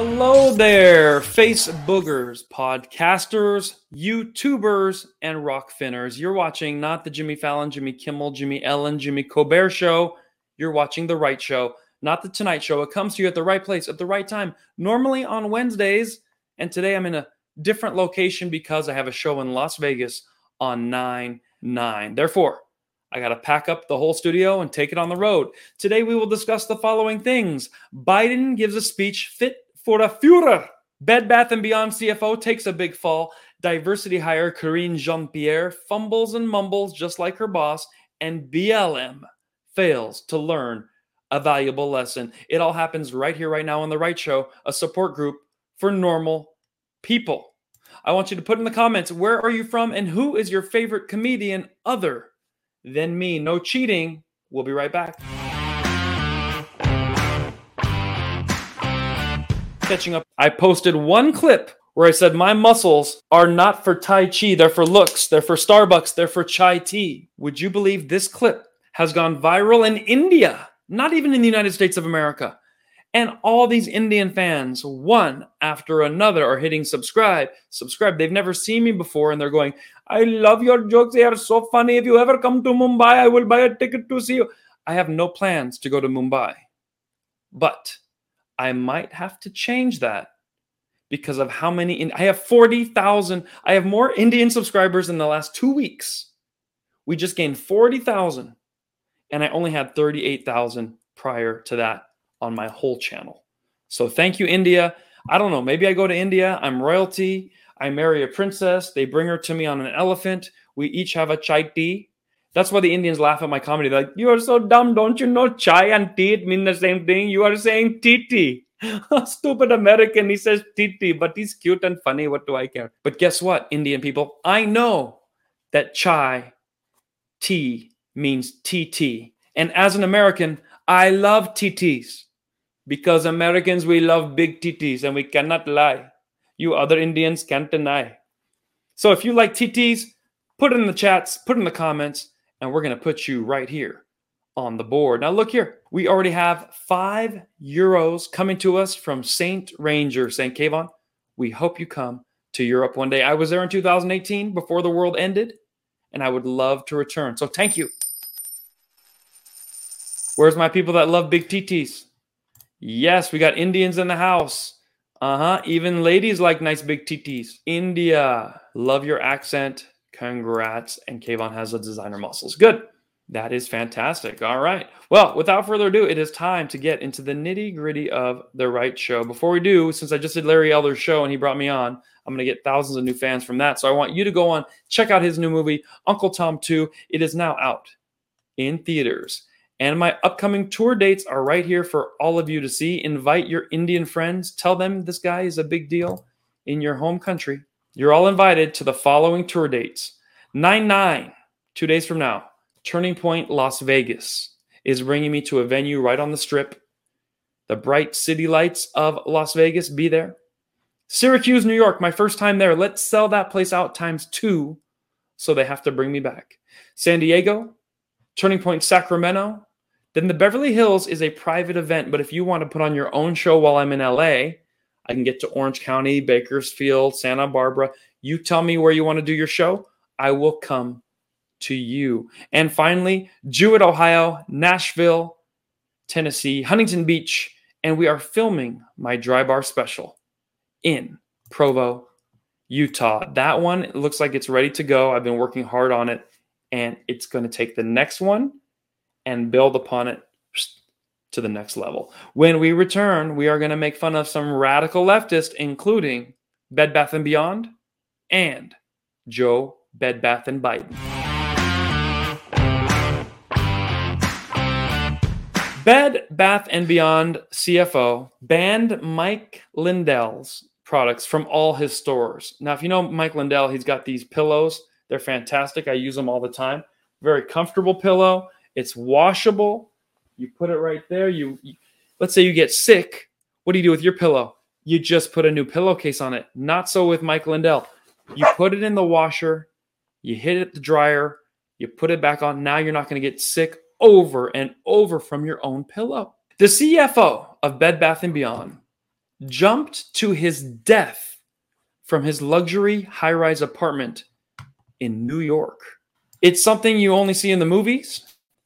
Hello there, face boogers, podcasters, YouTubers, and rock finners. You're watching not the Jimmy Fallon, Jimmy Kimmel, Jimmy Ellen, Jimmy Colbert show. You're watching the right show, not the Tonight Show. It comes to you at the right place at the right time, normally on Wednesdays. And today I'm in a different location because I have a show in Las Vegas on 9 9. Therefore, I got to pack up the whole studio and take it on the road. Today, we will discuss the following things Biden gives a speech fit for a Führer. Bed Bath & Beyond CFO takes a big fall. Diversity hire Karine Jean-Pierre fumbles and mumbles just like her boss. And BLM fails to learn a valuable lesson. It all happens right here, right now on The Right Show, a support group for normal people. I want you to put in the comments where are you from and who is your favorite comedian other than me? No cheating. We'll be right back. Catching up, I posted one clip where I said my muscles are not for Tai Chi, they're for looks, they're for Starbucks, they're for chai tea. Would you believe this clip has gone viral in India, not even in the United States of America? And all these Indian fans, one after another, are hitting subscribe, subscribe. They've never seen me before, and they're going, I love your jokes. They are so funny. If you ever come to Mumbai, I will buy a ticket to see you. I have no plans to go to Mumbai, but I might have to change that because of how many. In- I have 40,000. I have more Indian subscribers in the last two weeks. We just gained 40,000, and I only had 38,000 prior to that on my whole channel. So thank you, India. I don't know. Maybe I go to India. I'm royalty. I marry a princess. They bring her to me on an elephant. We each have a chai tea. That's why the Indians laugh at my comedy. They're like, You are so dumb. Don't you know chai and tea mean the same thing? You are saying tea Stupid American. He says tea but he's cute and funny. What do I care? But guess what, Indian people? I know that chai tea means TT. And as an American, I love TTs because Americans, we love big titties and we cannot lie. You other Indians can't deny. So if you like TTs, put it in the chats, put it in the comments, and we're going to put you right here on the board. Now, look here. We already have five euros coming to us from St. Ranger, St. Kayvon. We hope you come to Europe one day. I was there in 2018 before the world ended, and I would love to return. So, thank you. Where's my people that love big TTs? Yes, we got Indians in the house. Uh huh. Even ladies like nice big titties. India, love your accent. Congrats. And Kayvon has the designer muscles. Good. That is fantastic. All right. Well, without further ado, it is time to get into the nitty gritty of the right show. Before we do, since I just did Larry Elder's show and he brought me on, I'm going to get thousands of new fans from that. So I want you to go on, check out his new movie, Uncle Tom 2. It is now out in theaters. And my upcoming tour dates are right here for all of you to see. Invite your Indian friends. Tell them this guy is a big deal in your home country. You're all invited to the following tour dates 9 9, two days from now. Turning Point Las Vegas is bringing me to a venue right on the strip. The bright city lights of Las Vegas be there. Syracuse, New York, my first time there. Let's sell that place out times two so they have to bring me back. San Diego, Turning Point Sacramento, then the Beverly Hills is a private event, but if you want to put on your own show while I'm in LA, I can get to Orange County, Bakersfield, Santa Barbara. You tell me where you want to do your show, I will come to you. And finally, Jewett, Ohio, Nashville, Tennessee, Huntington Beach, and we are filming my dry bar special in Provo, Utah. That one looks like it's ready to go. I've been working hard on it, and it's going to take the next one and build upon it to the next level. When we return, we are going to make fun of some radical leftists, including Bed Bath and Beyond and Joe Bed Bath and Biden. Bed Bath and Beyond CFO banned Mike Lindell's products from all his stores. Now, if you know Mike Lindell, he's got these pillows. They're fantastic. I use them all the time. Very comfortable pillow. It's washable. You put it right there. You, you let's say you get sick. What do you do with your pillow? You just put a new pillowcase on it. Not so with Mike Lindell. You put it in the washer, you hit it the dryer, you put it back on. Now you're not going to get sick over and over from your own pillow. The CFO of Bed Bath and Beyond jumped to his death from his luxury high rise apartment in New York. It's something you only see in the movies.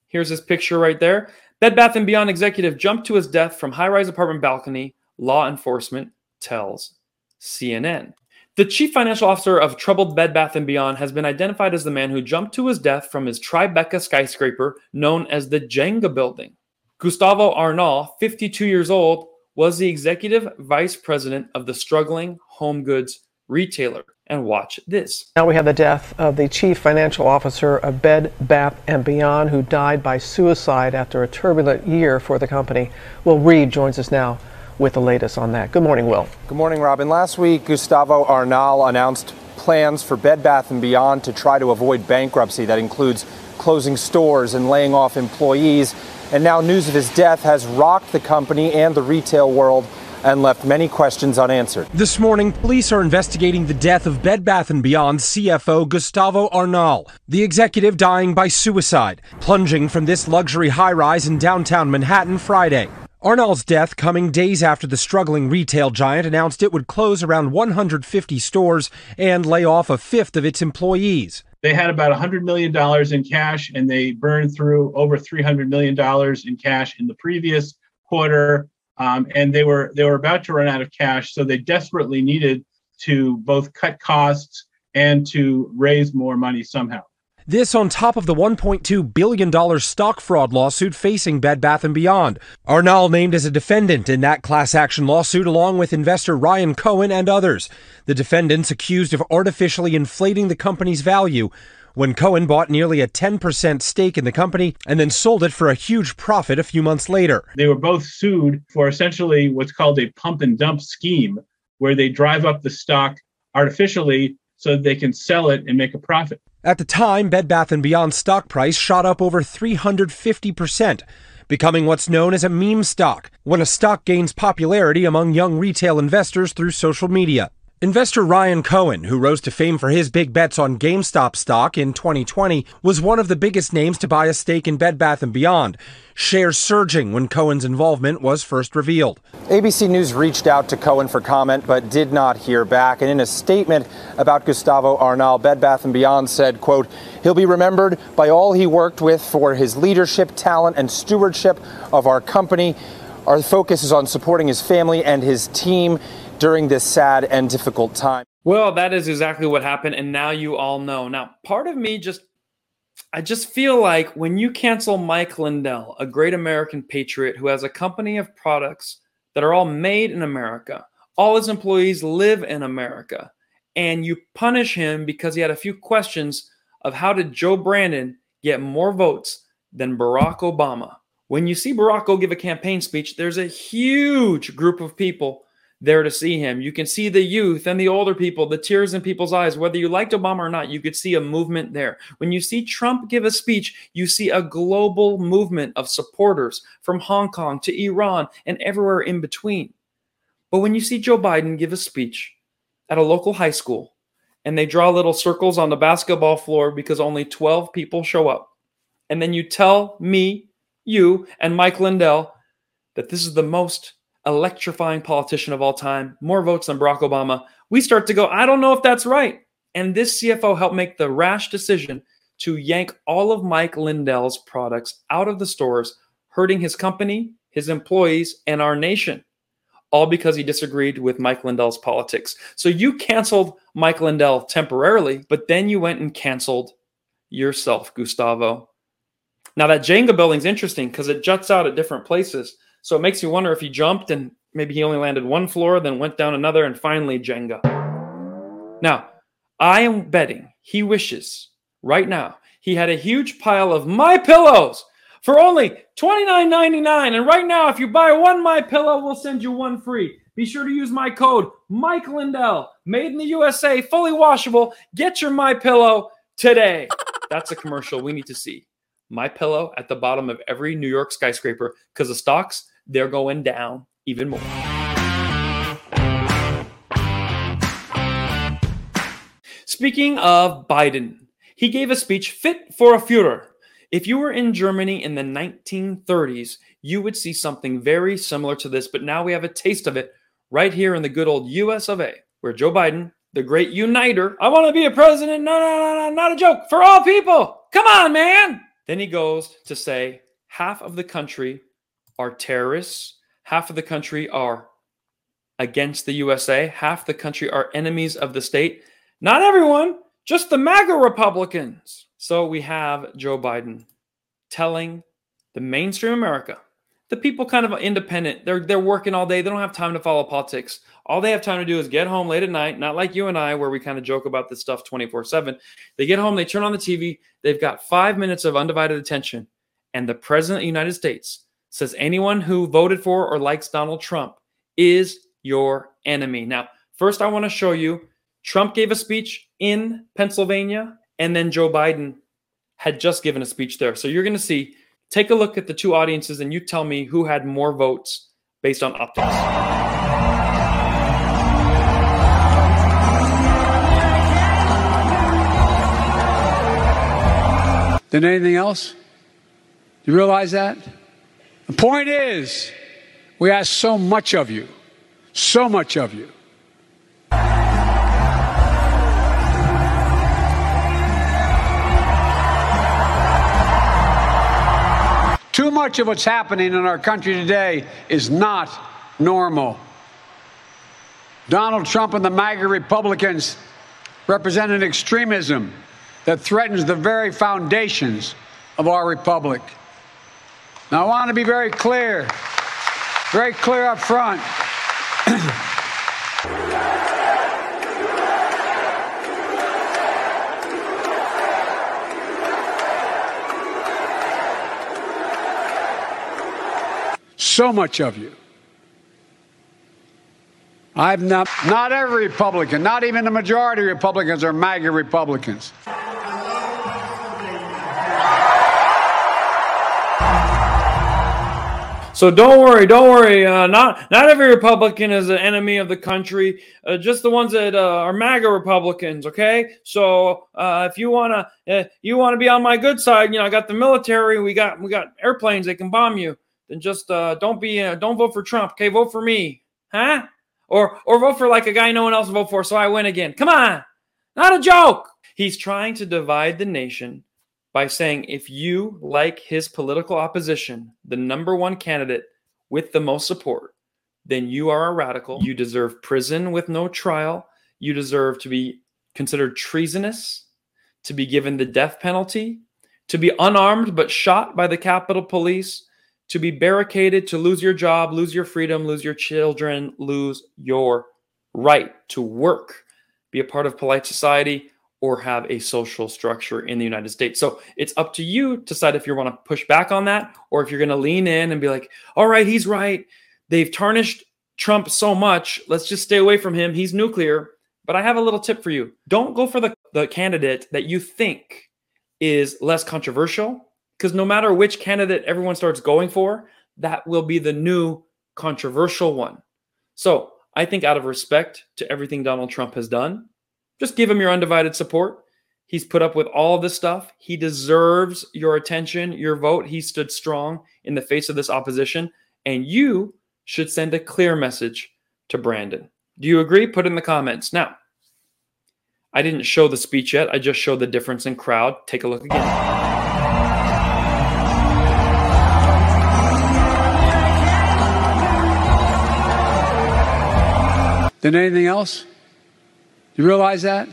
Here's his picture right there. Bed Bath & Beyond executive jumped to his death from high-rise apartment balcony, law enforcement tells CNN. The chief financial officer of troubled Bed Bath & Beyond has been identified as the man who jumped to his death from his Tribeca skyscraper known as the Jenga building. Gustavo Arnal, 52 years old, was the executive vice president of the struggling home goods retailer. And watch this. Now we have the death of the chief financial officer of Bed Bath & Beyond who died by suicide after a turbulent year for the company. Will Reeve joins us now with the latest on that. Good morning, Will. Good morning, Robin. Last week, Gustavo Arnal announced plans for Bed Bath & Beyond to try to avoid bankruptcy. That includes closing stores and laying off employees. And now news of his death has rocked the company and the retail world and left many questions unanswered. This morning, police are investigating the death of Bed Bath & Beyond CFO Gustavo Arnal, the executive dying by suicide, plunging from this luxury high-rise in downtown Manhattan Friday. Arnal's death coming days after the struggling retail giant announced it would close around 150 stores and lay off a fifth of its employees. They had about $100 million in cash and they burned through over $300 million in cash in the previous quarter um, and they were they were about to run out of cash, so they desperately needed to both cut costs and to raise more money somehow. This on top of the $1.2 billion stock fraud lawsuit facing Bed Bath & Beyond. Arnal named as a defendant in that class action lawsuit along with investor Ryan Cohen and others. The defendants accused of artificially inflating the company's value when Cohen bought nearly a 10% stake in the company and then sold it for a huge profit a few months later. They were both sued for essentially what's called a pump and dump scheme, where they drive up the stock artificially so that they can sell it and make a profit. At the time, Bed Bath & Beyond stock price shot up over 350%, becoming what's known as a meme stock, when a stock gains popularity among young retail investors through social media. Investor Ryan Cohen, who rose to fame for his big bets on GameStop stock in 2020, was one of the biggest names to buy a stake in Bed Bath & Beyond, shares surging when Cohen's involvement was first revealed. ABC News reached out to Cohen for comment but did not hear back. And in a statement about Gustavo Arnal, Bed Bath & Beyond said, quote, he'll be remembered by all he worked with for his leadership, talent, and stewardship of our company. Our focus is on supporting his family and his team during this sad and difficult time. Well, that is exactly what happened. And now you all know. Now, part of me just, I just feel like when you cancel Mike Lindell, a great American patriot who has a company of products that are all made in America, all his employees live in America, and you punish him because he had a few questions of how did Joe Brandon get more votes than Barack Obama. When you see Barack give a campaign speech, there's a huge group of people there to see him. You can see the youth and the older people, the tears in people's eyes. Whether you liked Obama or not, you could see a movement there. When you see Trump give a speech, you see a global movement of supporters from Hong Kong to Iran and everywhere in between. But when you see Joe Biden give a speech at a local high school and they draw little circles on the basketball floor because only 12 people show up, and then you tell me, you, and Mike Lindell that this is the most electrifying politician of all time, more votes than Barack Obama, we start to go, I don't know if that's right. And this CFO helped make the rash decision to yank all of Mike Lindell's products out of the stores, hurting his company, his employees, and our nation, all because he disagreed with Mike Lindell's politics. So you canceled Mike Lindell temporarily, but then you went and canceled yourself, Gustavo. Now, that Jenga building's interesting because it juts out at different places. So it makes you wonder if he jumped and maybe he only landed one floor, then went down another, and finally Jenga. Now, I am betting he wishes right now he had a huge pile of my pillows for only $29.99. And right now, if you buy one my pillow, we'll send you one free. Be sure to use my code Mike Lindell, made in the USA, fully washable. Get your my pillow today. That's a commercial we need to see. My pillow at the bottom of every New York skyscraper because the stocks they're going down even more. Speaking of Biden, he gave a speech fit for a Führer. If you were in Germany in the 1930s, you would see something very similar to this, but now we have a taste of it right here in the good old US of A, where Joe Biden, the great uniter, I want to be a president. No, no, no, no, not a joke. For all people. Come on, man. Then he goes to say half of the country are terrorists, half of the country are against the USA, half the country are enemies of the state. Not everyone, just the MAGA Republicans. So we have Joe Biden telling the mainstream America, the people kind of independent, they're they're working all day, they don't have time to follow politics. All they have time to do is get home late at night, not like you and I, where we kind of joke about this stuff 24 7. They get home, they turn on the TV, they've got five minutes of undivided attention. And the president of the United States says anyone who voted for or likes Donald Trump is your enemy. Now, first, I want to show you Trump gave a speech in Pennsylvania, and then Joe Biden had just given a speech there. So you're going to see, take a look at the two audiences, and you tell me who had more votes based on optics. than anything else? Do you realize that? The point is, we ask so much of you, so much of you. Too much of what's happening in our country today is not normal. Donald Trump and the MAGA Republicans represent an extremism that threatens the very foundations of our republic. Now, I want to be very clear, very clear up front. so much of you. I've not, not every Republican, not even the majority of Republicans are MAGA Republicans. So don't worry, don't worry. Uh, not not every Republican is an enemy of the country. Uh, just the ones that uh, are MAGA Republicans. Okay. So uh, if you wanna uh, you wanna be on my good side, you know I got the military. We got we got airplanes that can bomb you. Then just uh, don't be don't vote for Trump. Okay, vote for me, huh? Or or vote for like a guy no one else will vote for, so I win again. Come on, not a joke. He's trying to divide the nation by saying if you like his political opposition, the number one candidate with the most support, then you are a radical. You deserve prison with no trial. You deserve to be considered treasonous, to be given the death penalty, to be unarmed but shot by the Capitol Police, to be barricaded, to lose your job, lose your freedom, lose your children, lose your right to work, be a part of polite society, or have a social structure in the United States. So it's up to you to decide if you want to push back on that or if you're going to lean in and be like, all right, he's right. They've tarnished Trump so much. Let's just stay away from him. He's nuclear. But I have a little tip for you. Don't go for the, the candidate that you think is less controversial, because no matter which candidate everyone starts going for, that will be the new controversial one. So I think, out of respect to everything Donald Trump has done, just give him your undivided support. He's put up with all this stuff. He deserves your attention, your vote. He stood strong in the face of this opposition. And you should send a clear message to Brandon. Do you agree? Put in the comments. Now, I didn't show the speech yet. I just showed the difference in crowd. Take a look again. Than anything else? You realize that?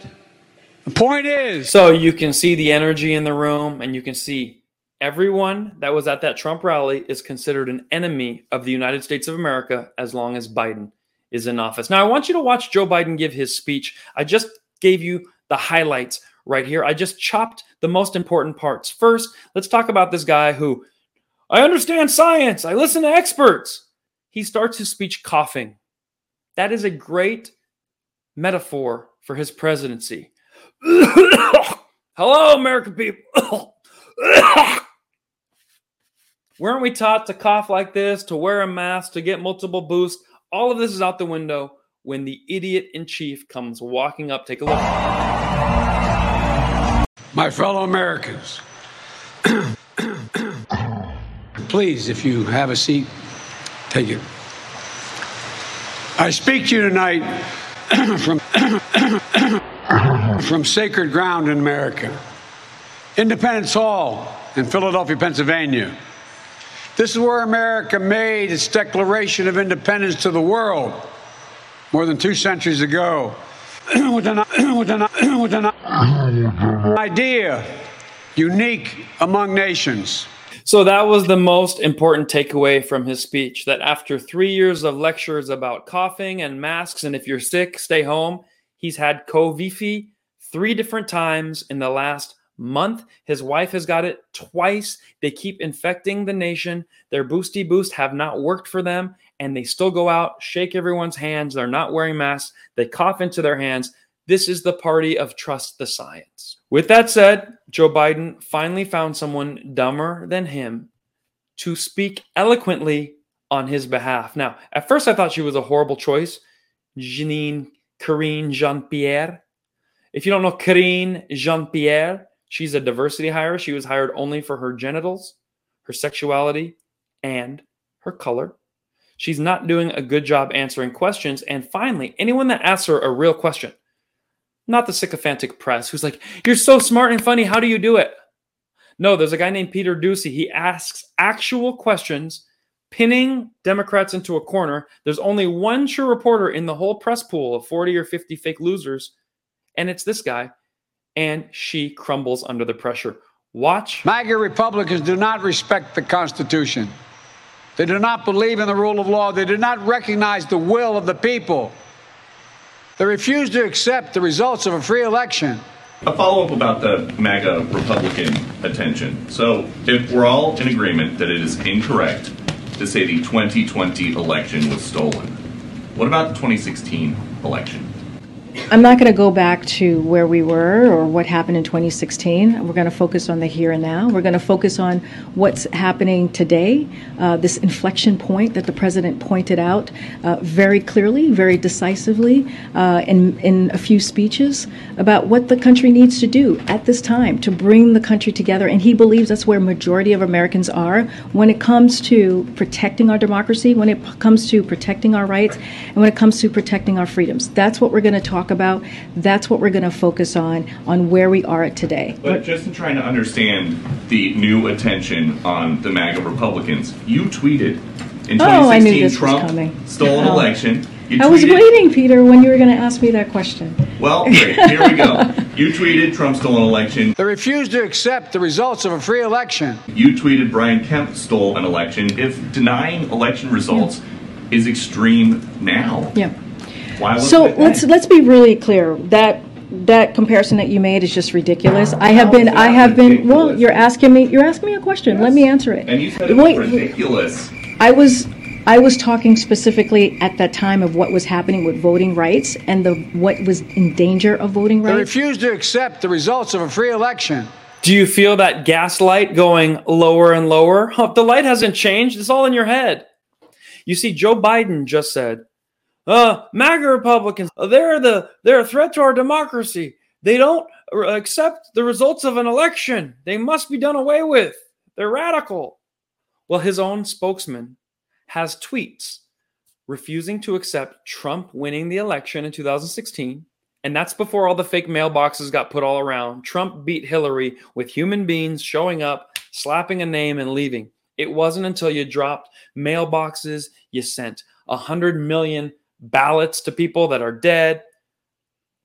The point is. So you can see the energy in the room, and you can see everyone that was at that Trump rally is considered an enemy of the United States of America as long as Biden is in office. Now, I want you to watch Joe Biden give his speech. I just gave you the highlights right here. I just chopped the most important parts. First, let's talk about this guy who I understand science, I listen to experts. He starts his speech coughing. That is a great metaphor for his presidency. Hello, American people. Weren't we taught to cough like this, to wear a mask, to get multiple boosts? All of this is out the window when the idiot in chief comes walking up. Take a look. My fellow Americans, please, if you have a seat, take it. I speak to you tonight from, from sacred ground in America, Independence Hall in Philadelphia, Pennsylvania. This is where America made its Declaration of Independence to the world more than two centuries ago with an, with an, idea unique among nations. So that was the most important takeaway from his speech that after three years of lectures about coughing and masks, and if you're sick, stay home, he's had COVID three different times in the last month. His wife has got it twice. They keep infecting the nation. Their boosty boost have not worked for them, and they still go out, shake everyone's hands. They're not wearing masks. They cough into their hands. This is the party of trust the science. With that said, Joe Biden finally found someone dumber than him to speak eloquently on his behalf. Now, at first I thought she was a horrible choice, Janine Karine Jean Pierre. If you don't know Karine Jean Pierre, she's a diversity hire. She was hired only for her genitals, her sexuality, and her color. She's not doing a good job answering questions. And finally, anyone that asks her a real question, not the sycophantic press who's like, You're so smart and funny. How do you do it? No, there's a guy named Peter Doocy. He asks actual questions, pinning Democrats into a corner. There's only one true reporter in the whole press pool of 40 or 50 fake losers, and it's this guy. And she crumbles under the pressure. Watch. MAGA Republicans do not respect the Constitution. They do not believe in the rule of law. They do not recognize the will of the people. They refuse to accept the results of a free election. A follow up about the MAGA Republican attention. So, if we're all in agreement that it is incorrect to say the 2020 election was stolen, what about the 2016 election? I'm not going to go back to where we were or what happened in 2016. We're going to focus on the here and now. We're going to focus on what's happening today, uh, this inflection point that the president pointed out uh, very clearly, very decisively uh, in, in a few speeches about what the country needs to do at this time to bring the country together. And he believes that's where majority of Americans are when it comes to protecting our democracy, when it comes to protecting our rights, and when it comes to protecting our freedoms. That's what we're going to talk about about, that's what we're going to focus on, on where we are at today. But just in trying to understand the new attention on the MAGA Republicans, you tweeted in 2016 oh, I knew this Trump was coming. stole an Oh. election. You I was tweeted- waiting, Peter, when you were going to ask me that question. Well, great. Here we go. You tweeted Trump stole an election. They refused to accept the results of a free election. You tweeted Brian Kemp stole an election. If denying election results is extreme now, Yeah. Why was So it let's let's be really clear. That that comparison that you made is just ridiculous. I have How been I that have been well, you're asking me you're asking me a question. Let me answer it. And you said it was Wait, ridiculous. I was I was talking specifically at that time of what was happening with voting rights and the what was in danger of voting They rights. refuse to accept the results of a free election. Do you feel that gaslight going lower and lower? Huh, the light hasn't changed. It's all in your head. You see, Joe Biden just said, uh, MAGA Republicans, uh, they're the they're a threat to our democracy. They don't uh, accept the results of an election. They must be done away with. They're radical. Well, his own spokesman has tweets refusing to accept Trump winning the election in 2016. And that's before all the fake mailboxes got put all around. Trump beat Hillary with human beings showing up, slapping a name, and leaving. It wasn't until you dropped mailboxes, you sent 100 million ballots to people that are dead,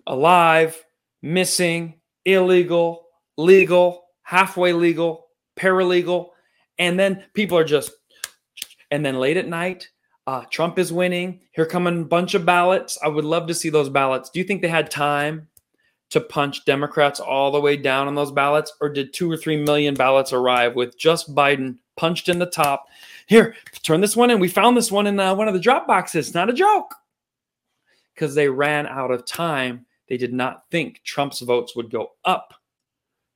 alive, missing, illegal, legal, halfway legal, paralegal. And then people are just, and then late at night, uh, Trump is winning. Here come a bunch of ballots. I would love to see those ballots. Do you think they had time to punch Democrats all the way down on those ballots, or did two or three million ballots arrive with just Biden punched in the top? Here, turn this one in. We found this one in uh, one of the drop boxes. Not a joke. Because they ran out of time. They did not think Trump's votes would go up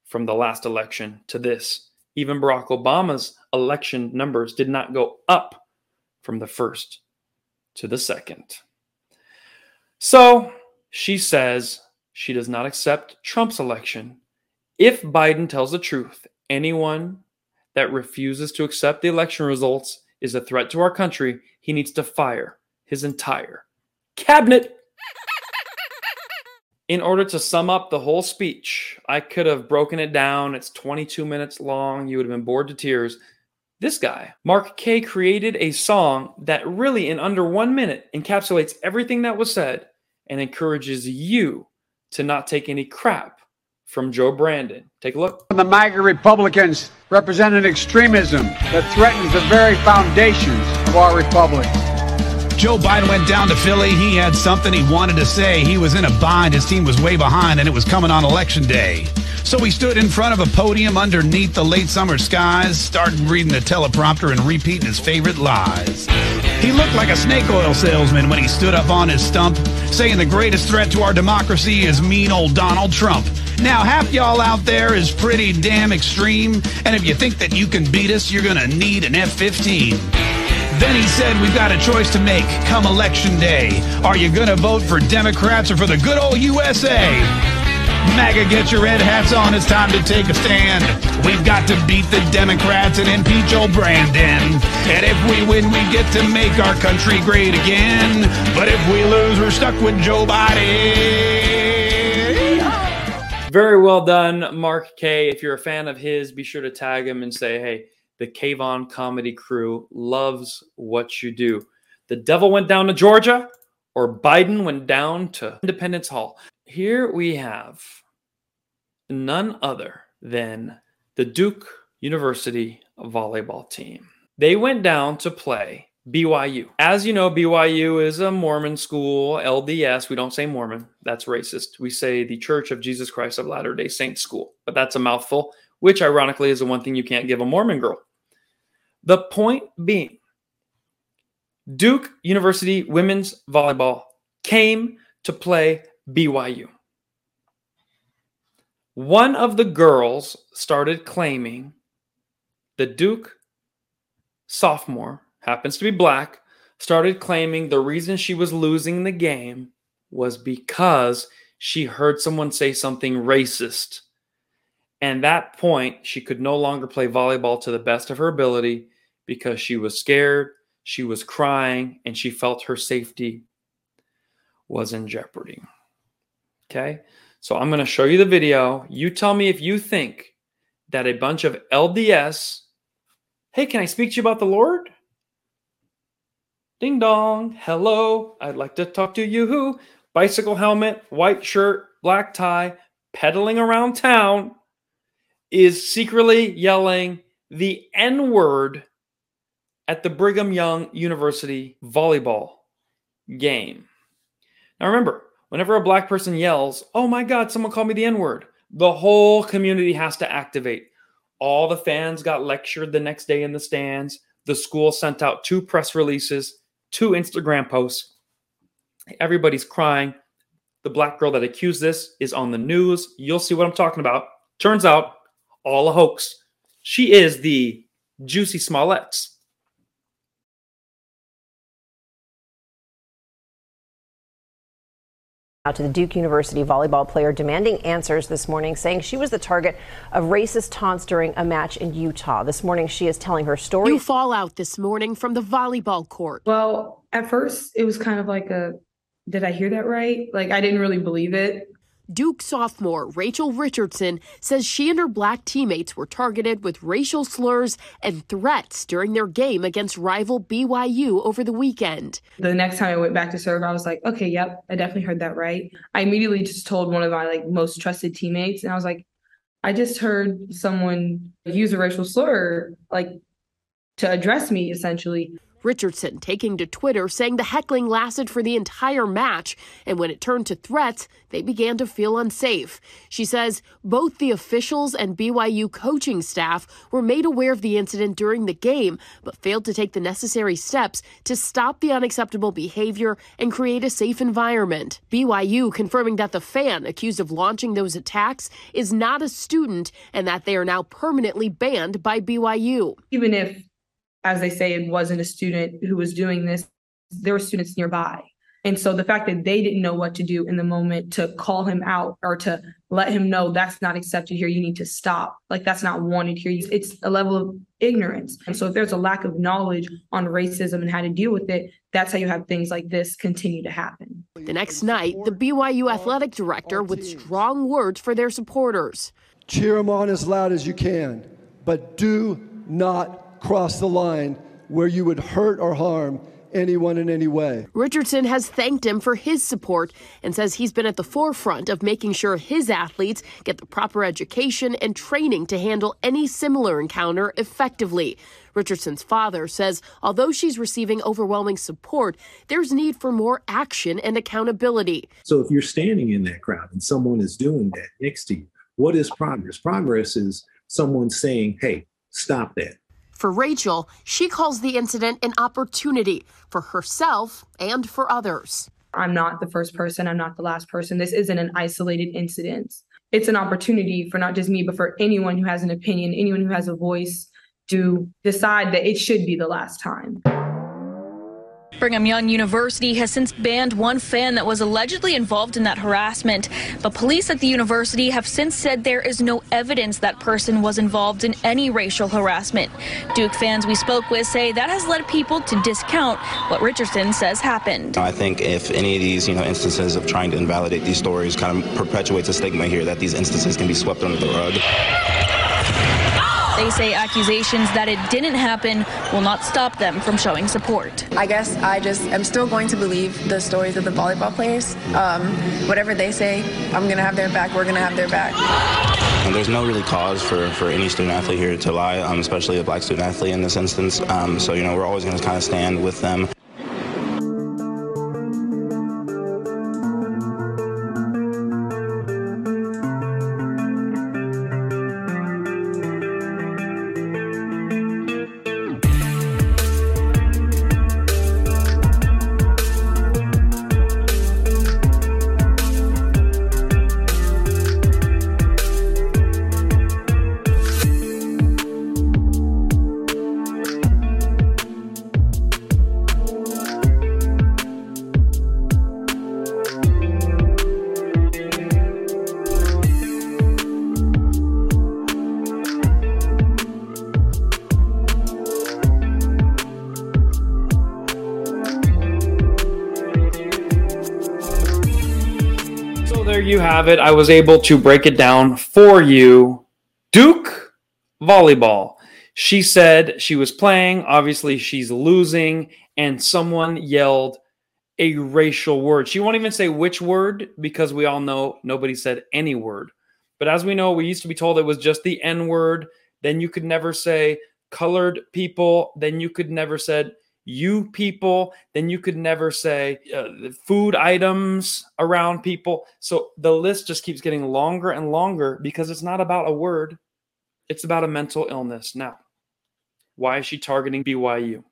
from the last election to this. Even Barack Obama's election numbers did not go up from the first to the second. So she says she does not accept Trump's election. If Biden tells the truth, anyone that refuses to accept the election results is a threat to our country. He needs to fire his entire cabinet. In order to sum up the whole speech, I could have broken it down. It's 22 minutes long. You would have been bored to tears. This guy, Mark Kaye, created a song that really, in under one minute, encapsulates everything that was said and encourages you to not take any crap from Joe Brandon. Take a look. The MAGA Republicans represent an extremism that threatens the very foundations of our republic. Joe Biden went down to Philly. He had something he wanted to say. He was in a bind. His team was way behind, and it was coming on election day. So he stood in front of a podium underneath the late summer skies, started reading the teleprompter and repeating his favorite lies. He looked like a snake oil salesman when he stood up on his stump, saying the greatest threat to our democracy is mean old Donald Trump. Now, half y'all out there is pretty damn extreme, and if you think that you can beat us, you're gonna need an F 15. Then he said, We've got a choice to make come election day. Are you going to vote for Democrats or for the good old USA? MAGA, get your red hats on. It's time to take a stand. We've got to beat the Democrats and impeach old Brandon. And if we win, we get to make our country great again. But if we lose, we're stuck with Joe Biden. Very well done, Mark Kaye. If you're a fan of his, be sure to tag him and say, hey, the Kayvon comedy crew loves what you do. The devil went down to Georgia, or Biden went down to Independence Hall. Here we have none other than the Duke University volleyball team. They went down to play BYU. As you know, BYU is a Mormon school, LDS. We don't say Mormon, that's racist. We say the Church of Jesus Christ of Latter day Saints school, but that's a mouthful, which ironically is the one thing you can't give a Mormon girl. The point being, Duke University women's volleyball came to play BYU. One of the girls started claiming the Duke sophomore, happens to be black, started claiming the reason she was losing the game was because she heard someone say something racist and that point, she could no longer play volleyball to the best of her ability because she was scared, she was crying, and she felt her safety was in jeopardy. Okay, so I'm going to show you the video. You tell me if you think that a bunch of LDS, hey, can I speak to you about the Lord? Ding dong, hello, I'd like to talk to you. Who bicycle helmet, white shirt, black tie, pedaling around town is secretly yelling the N word at the Brigham Young University volleyball game. Now, remember, whenever a black person yells, Oh my God, someone called me the N word, the whole community has to activate. All the fans got lectured the next day in the stands. The school sent out two press releases, two Instagram posts. Everybody's crying. The black girl that accused this is on the news. You'll see what I'm talking about. Turns out all a hoax. She is the Jussie Smollett's. To the Duke University volleyball player demanding answers this morning, saying she was the target of racist taunts during a match in Utah. This morning, she is telling her story. New fallout this morning from the volleyball court. Well, at first, it was kind of like a, did I hear that right? Like, I didn't really believe it. Duke sophomore Rachel Richardson says she and her black teammates were targeted with racial slurs and threats during their game against rival BYU over the weekend. The next time I went back to serve, I was like, okay, yep, I definitely heard that right. I immediately just told one of my like most trusted teammates, and I was like, I just heard someone use a racial slur, like to address me essentially. Richardson taking to Twitter saying the heckling lasted for the entire match, and when it turned to threats, they began to feel unsafe. She says both the officials and BYU coaching staff were made aware of the incident during the game, but failed to take the necessary steps to stop the unacceptable behavior and create a safe environment. BYU confirming that the fan accused of launching those attacks is not a student and that they are now permanently banned by BYU. Even if as they say, it wasn't a student who was doing this. There were students nearby. And so the fact that they didn't know what to do in the moment to call him out or to let him know that's not accepted here, you need to stop. Like that's not wanted here. It's a level of ignorance. And so if there's a lack of knowledge on racism and how to deal with it, that's how you have things like this continue to happen. The next night, the BYU athletic director with strong words for their supporters. Cheer them on as loud as you can, but do not cross the line where you would hurt or harm anyone in any way. Richardson has thanked him for his support and says he's been at the forefront of making sure his athletes get the proper education and training to handle any similar encounter effectively. Richardson's father says although she's receiving overwhelming support, there's need for more action and accountability. So if you're standing in that crowd and someone is doing that next to you, what is progress? Progress is someone saying, hey, stop that. For Rachel, she calls the incident an opportunity for herself and for others. I'm not the first person, I'm not the last person. This isn't an isolated incident. It's an opportunity for not just me, but for anyone who has an opinion, anyone who has a voice to decide that it should be the last time. Brigham Young University has since banned one fan that was allegedly involved in that harassment. But police at the university have since said there is no evidence that person was involved in any racial harassment. Duke fans we spoke with say that has led people to discount what Richardson says happened. I think if any of these, you know, instances of trying to invalidate these stories kind of perpetuates a stigma here that these instances can be swept under the rug. They say accusations that it didn't happen will not stop them from showing support. I guess I just am still going to believe the stories of the volleyball players. Um, whatever they say, I'm going to have their back. We're going to have their back. And there's no really cause for, for any student athlete here to lie, um, especially a black student athlete in this instance. Um, so, you know, we're always going to kind of stand with them. It. I was able to break it down for you. Duke volleyball. She said she was playing. Obviously, she's losing, and someone yelled a racial word. She won't even say which word because we all know nobody said any word. But as we know, we used to be told it was just the N word. Then you could never say colored people. Then you could never said you people, then you could never say uh, food items around people. So the list just keeps getting longer and longer because it's not about a word, it's about a mental illness. Now, why is she targeting BYU?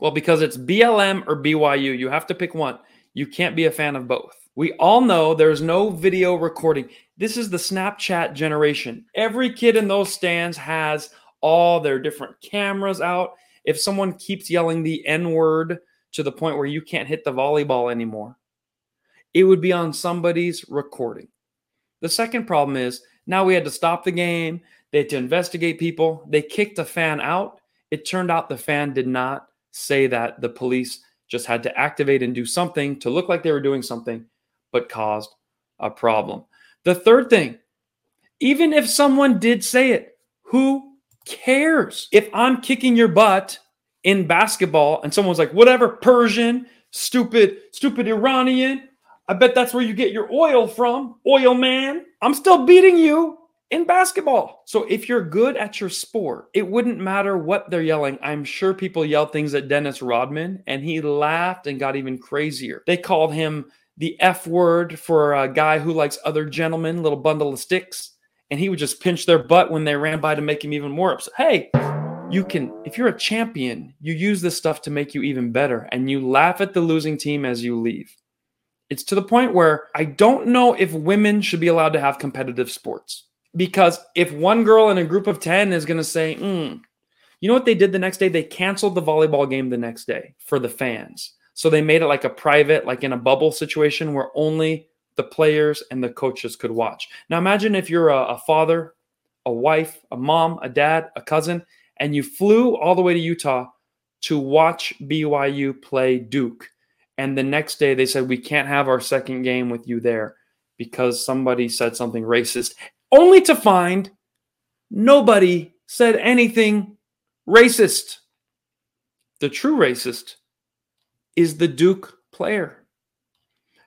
Well, because it's BLM or BYU. You have to pick one. You can't be a fan of both. We all know there's no video recording. This is the Snapchat generation. Every kid in those stands has all their different cameras out if someone keeps yelling the N word to the point where you can't hit the volleyball anymore, it would be on somebody's recording. The second problem is now we had to stop the game. They had to investigate people. They kicked a fan out. It turned out the fan did not say that. The police just had to activate and do something to look like they were doing something, but caused a problem. The third thing, even if someone did say it, who cares? If I'm kicking your butt in basketball and someone's like, whatever, Persian, stupid, stupid Iranian, I bet that's where you get your oil from, oil man. I'm still beating you in basketball. So if you're good at your sport, it wouldn't matter what they're yelling. I'm sure people yell things at Dennis Rodman and he laughed and got even crazier. They called him the F word for a guy who likes other gentlemen, little bundle of sticks and he would just pinch their butt when they ran by to make him even more upset. Hey, you can, if you're a champion, you use this stuff to make you even better, and you laugh at the losing team as you leave. It's to the point where I don't know if women should be allowed to have competitive sports. Because if one girl in a group of 10 is going to say, mm, you know what they did the next day? They canceled the volleyball game the next day for the fans. So they made it like a private, like in a bubble situation where only the players and the coaches could watch. Now imagine if you're a, a father, a wife, a mom, a dad, a cousin, and you flew all the way to Utah to watch BYU play Duke. And the next day they said, We can't have our second game with you there because somebody said something racist, only to find nobody said anything racist. The true racist is the Duke player.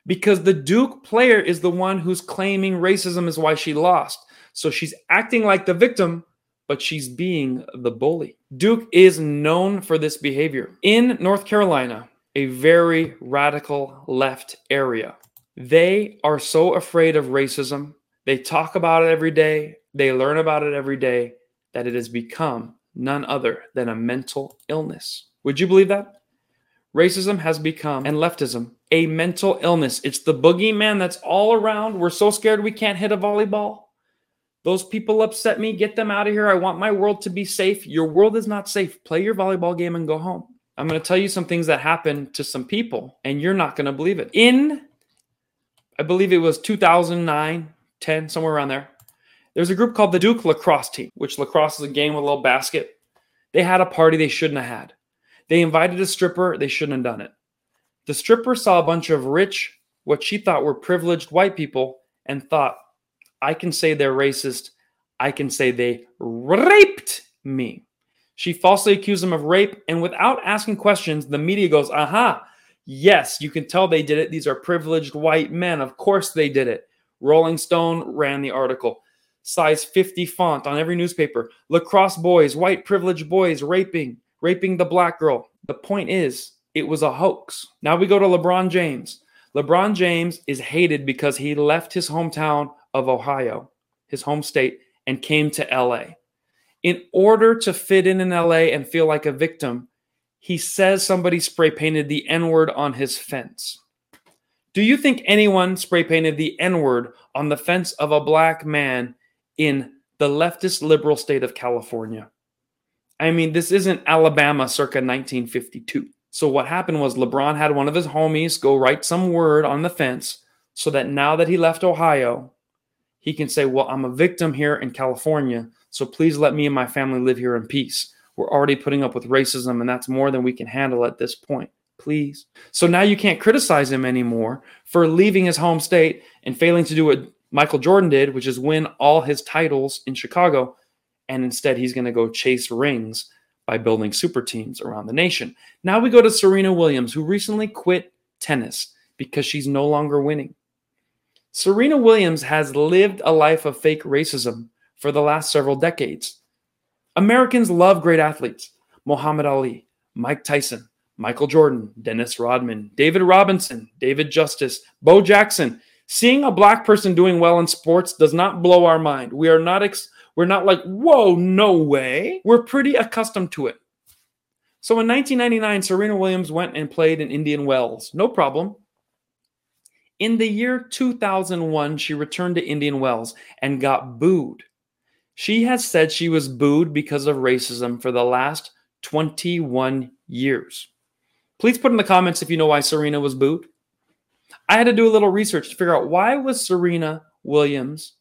Because the Duke player is the one who's claiming racism is why she lost. So she's acting like the victim, but she's being the bully. Duke is known for this behavior. In North Carolina, a very radical left area, they are so afraid of racism. They talk about it every day, they learn about it every day, that it has become none other than a mental illness. Would you believe that? Racism has become, and leftism, a mental illness. It's the boogeyman that's all around. We're so scared we can't hit a volleyball. Those people upset me. Get them out of here. I want my world to be safe. Your world is not safe. Play your volleyball game and go home. I'm going to tell you some things that happened to some people, and you're not going to believe it. In, I believe it was 2009, 10, somewhere around there, there's a group called the Duke Lacrosse Team, which lacrosse is a game with a little basket. They had a party they shouldn't have had. They invited a stripper, they shouldn't have done it. The stripper saw a bunch of rich, what she thought were privileged white people, and thought, I can say they're racist. I can say they raped me. She falsely accused them of rape, and without asking questions, the media goes, aha, yes, you can tell they did it. These are privileged white men. Of course they did it. Rolling Stone ran the article size 50 font on every newspaper. Lacrosse boys, white privileged boys raping, raping the black girl. The point is, it was a hoax. Now we go to LeBron James. LeBron James is hated because he left his hometown of Ohio, his home state, and came to LA. In order to fit in in LA and feel like a victim, he says somebody spray painted the N word on his fence. Do you think anyone spray painted the N word on the fence of a black man in the leftist liberal state of California. I mean, this isn't Alabama circa 1952. So, what happened was LeBron had one of his homies go write some word on the fence so that now that he left Ohio, he can say, Well, I'm a victim here in California. So, please let me and my family live here in peace. We're already putting up with racism, and that's more than we can handle at this point. Please. So now you can't criticize him anymore for leaving his home state and failing to do what Michael Jordan did, which is win all his titles in Chicago. And instead, he's going to go chase rings by building super teams around the nation. Now we go to Serena Williams, who recently quit tennis because she's no longer winning. Serena Williams has lived a life of fake racism for the last several decades. Americans love great athletes Muhammad Ali, Mike Tyson, Michael Jordan, Dennis Rodman, David Robinson, David Justice, Bo Jackson. Seeing a black person doing well in sports does not blow our mind. We are not ex- we're not like, "Whoa, no way." We're pretty accustomed to it. So in 1999, Serena Williams went and played in Indian Wells. No problem. In the year 2001, she returned to Indian Wells and got booed. She has said she was booed because of racism for the last 21 years. Please put in the comments if you know why Serena was booed. I had to do a little research to figure out why was Serena Williams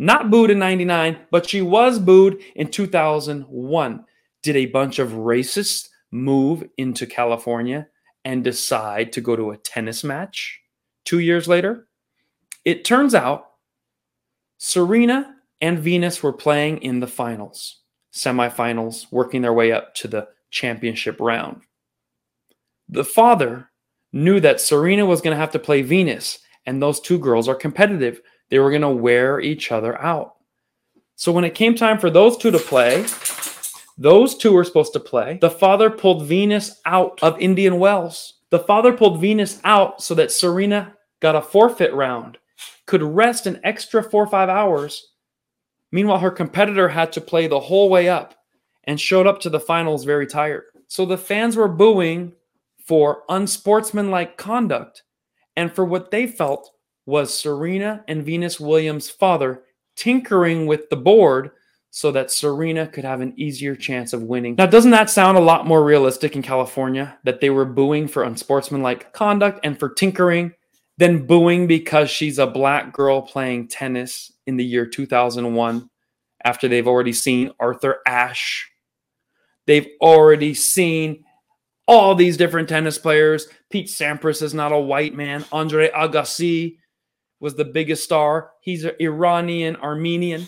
not booed in 99, but she was booed in 2001. Did a bunch of racists move into California and decide to go to a tennis match 2 years later? It turns out Serena and Venus were playing in the finals, semifinals, working their way up to the championship round. The father knew that Serena was going to have to play Venus, and those two girls are competitive. They were going to wear each other out. So when it came time for those two to play, those two were supposed to play. The father pulled Venus out of Indian Wells. The father pulled Venus out so that Serena got a forfeit round, could rest an extra four or five hours. Meanwhile, her competitor had to play the whole way up and showed up to the finals very tired. So the fans were booing for unsportsmanlike conduct and for what they felt was Serena and Venus Williams' father tinkering with the board so that Serena could have an easier chance of winning. Now, doesn't that sound a lot more realistic in California that they were booing for unsportsmanlike conduct and for tinkering than booing because she's a black girl playing tennis in the year 2001 after they've already seen Arthur Ashe? They've already seen all these different tennis players. Pete Sampras is not a white man. Andre Agassi was the biggest star. He's an Iranian Armenian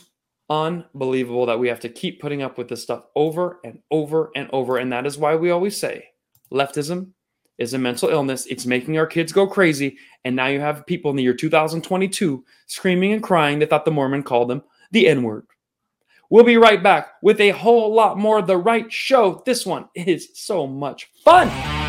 unbelievable that we have to keep putting up with this stuff over and over and over. And that is why we always say leftism is a mental illness. It's making our kids go crazy. And now you have people in the year 2022 screaming and crying. They thought the Mormon called them the N word. We'll be right back with a whole lot more of The Right Show. This one is so much fun.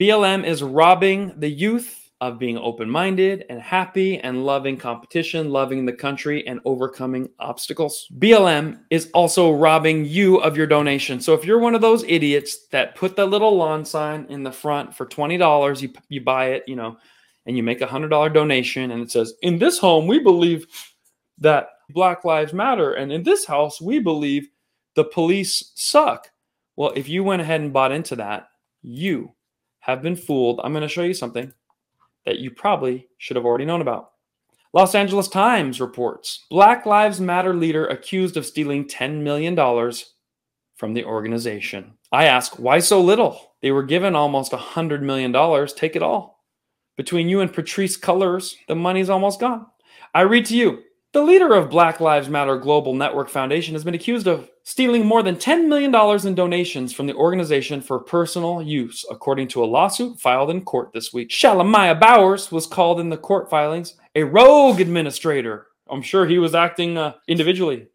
BLM is robbing the youth of being open minded and happy and loving competition, loving the country, and overcoming obstacles. BLM is also robbing you of your donation. So if you're one of those idiots that put the little lawn sign in the front for $20, you, you buy it, you know, and you make a $100 donation, and it says, In this home, we believe that Black Lives Matter. And in this house, we believe the police suck. Well, if you went ahead and bought into that, you have been fooled. I'm going to show you something that you probably should have already known about. Los Angeles Times reports Black Lives Matter leader accused of stealing $10 million from the organization. I ask, why so little? They were given almost $100 million. Take it all. Between you and Patrisse Cullors, the money's almost gone. I read to you the leader of Black Lives Matter Global Network Foundation has been accused of stealing more than $10 million in donations from the organization for personal use, according to a lawsuit filed in court this week. Shalomyah Bowers was called in the court filings a rogue administrator. I'm sure he was acting uh, individually.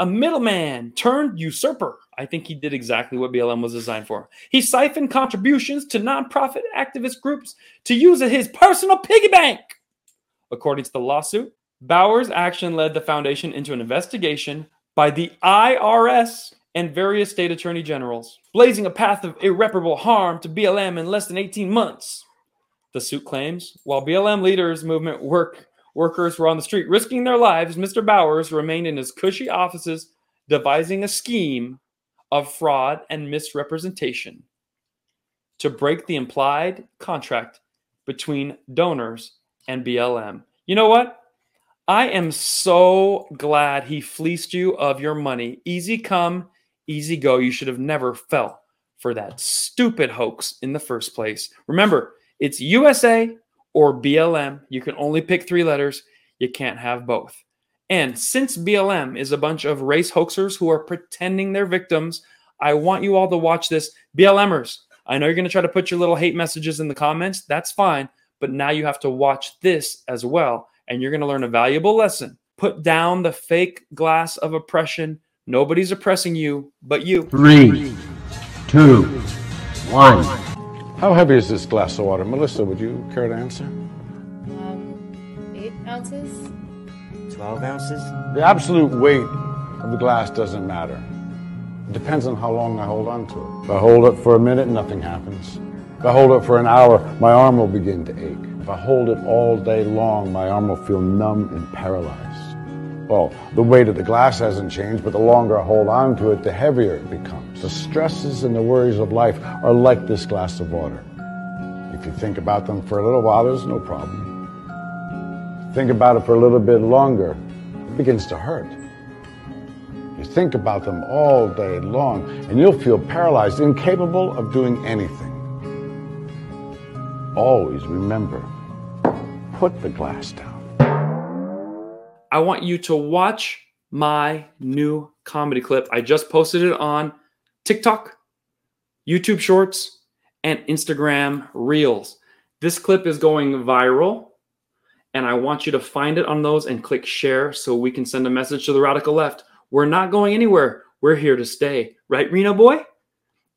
A middleman turned usurper. I think he did exactly what BLM was designed for. He siphoned contributions to nonprofit activist groups to use his personal piggy bank. According to the lawsuit, Bowers' action led the foundation into an investigation by the IRS and various state attorney generals, blazing a path of irreparable harm to BLM in less than 18 months. The suit claims while BLM leaders movement work workers were on the street risking their lives, Mr. Bowers remained in his cushy offices devising a scheme of fraud and misrepresentation to break the implied contract between donors and BLM. You know what? I am so glad he fleeced you of your money. Easy come, easy go. You should have never fell for that stupid hoax in the first place. Remember, it's USA or BLM. You can only pick three letters. You can't have both. And since BLM is a bunch of race hoaxers who are pretending they're victims, I want you all to watch this. BLMers, I know you're going to try to put your little hate messages in the comments. That's fine. But now you have to watch this as well and you're going to learn a valuable lesson. Put down the fake glass of oppression. Nobody's oppressing you but you. Three, two, one. How heavy is this glass of water? Melissa, would you care to answer? Um, eight ounces. 12 ounces? The absolute weight of the glass doesn't matter. It depends on how long I hold on to it. If I hold it for a minute, nothing happens. If I hold it for an hour, my arm will begin to ache. If I hold it all day long, my arm will feel numb and paralyzed. Well, the weight of the glass hasn't changed, but the longer I hold on to it, the heavier it becomes. The stresses and the worries of life are like this glass of water. If you think about them for a little while, there's no problem. Think about it for a little bit longer, it begins to hurt. You think about them all day long, and you'll feel paralyzed, incapable of doing anything. Always remember put the glass down. I want you to watch my new comedy clip. I just posted it on TikTok, YouTube Shorts, and Instagram Reels. This clip is going viral, and I want you to find it on those and click share so we can send a message to the radical left. We're not going anywhere. We're here to stay. Right, Reno boy?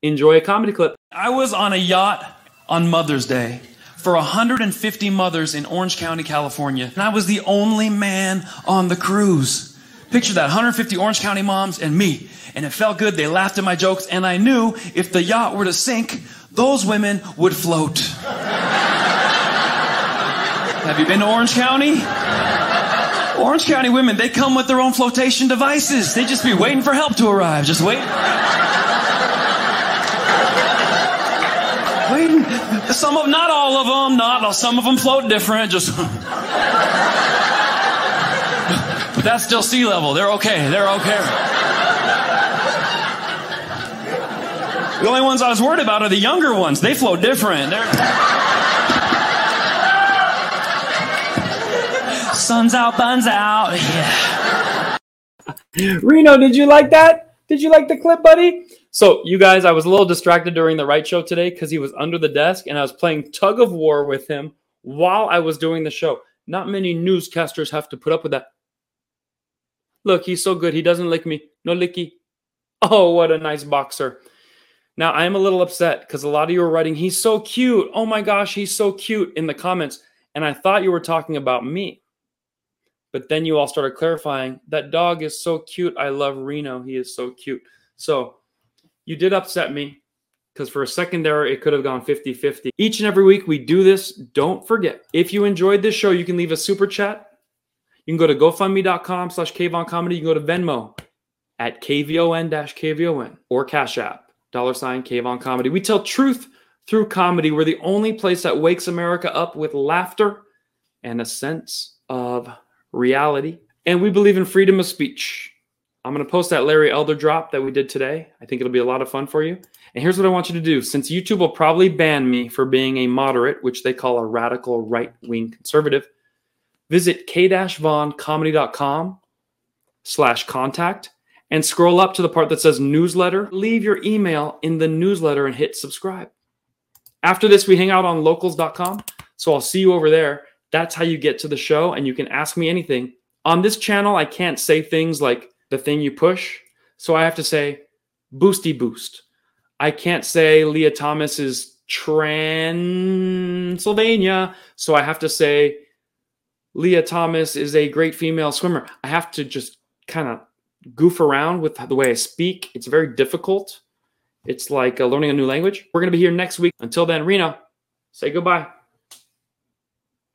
Enjoy a comedy clip. I was on a yacht on Mother's Day for 150 mothers in Orange County, California. And I was the only man on the cruise. Picture that 150 Orange County moms and me. And it felt good. They laughed at my jokes. And I knew if the yacht were to sink, those women would float. Have you been to Orange County? Orange County women, they come with their own flotation devices. They just be waiting for help to arrive. Just wait. Waiting. Some of, not all of them, not some of them float different. Just. but that's still sea level. They're okay. They're okay. The only ones I was worried about are the younger ones. They float different. They're. Sun's out, buns out. Yeah. Reno, did you like that? Did you like the clip, buddy? So, you guys, I was a little distracted during the right show today because he was under the desk and I was playing tug of war with him while I was doing the show. Not many newscasters have to put up with that. Look, he's so good. He doesn't lick me. No licky. Oh, what a nice boxer. Now, I am a little upset because a lot of you are writing, he's so cute. Oh my gosh, he's so cute in the comments. And I thought you were talking about me. But then you all started clarifying that dog is so cute. I love Reno. He is so cute. So you did upset me because for a second there, it could have gone 50 50. Each and every week we do this. Don't forget, if you enjoyed this show, you can leave a super chat. You can go to gofundme.com slash kvon comedy. You can go to Venmo at kvon kvon or Cash App, dollar sign kvon comedy. We tell truth through comedy. We're the only place that wakes America up with laughter and a sense of reality. And we believe in freedom of speech. I'm going to post that Larry Elder drop that we did today. I think it'll be a lot of fun for you. And here's what I want you to do. Since YouTube will probably ban me for being a moderate, which they call a radical right wing conservative, visit k-voncomedy.com slash contact and scroll up to the part that says newsletter. Leave your email in the newsletter and hit subscribe. After this, we hang out on locals.com. So I'll see you over there. That's how you get to the show, and you can ask me anything. On this channel, I can't say things like the thing you push. So I have to say boosty boost. I can't say Lia Thomas is Transylvania. So I have to say Lia Thomas is a great female swimmer. I have to just kind of goof around with the way I speak. It's very difficult. It's like uh, learning a new language. We're going to be here next week. Until then, Reno, say goodbye.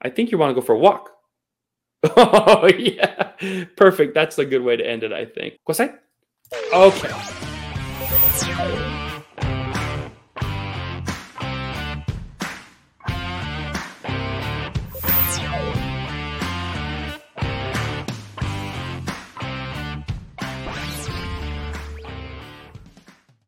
I think you want to go for a walk. Oh, yeah. Perfect. That's a good way to end it, I think. Okay.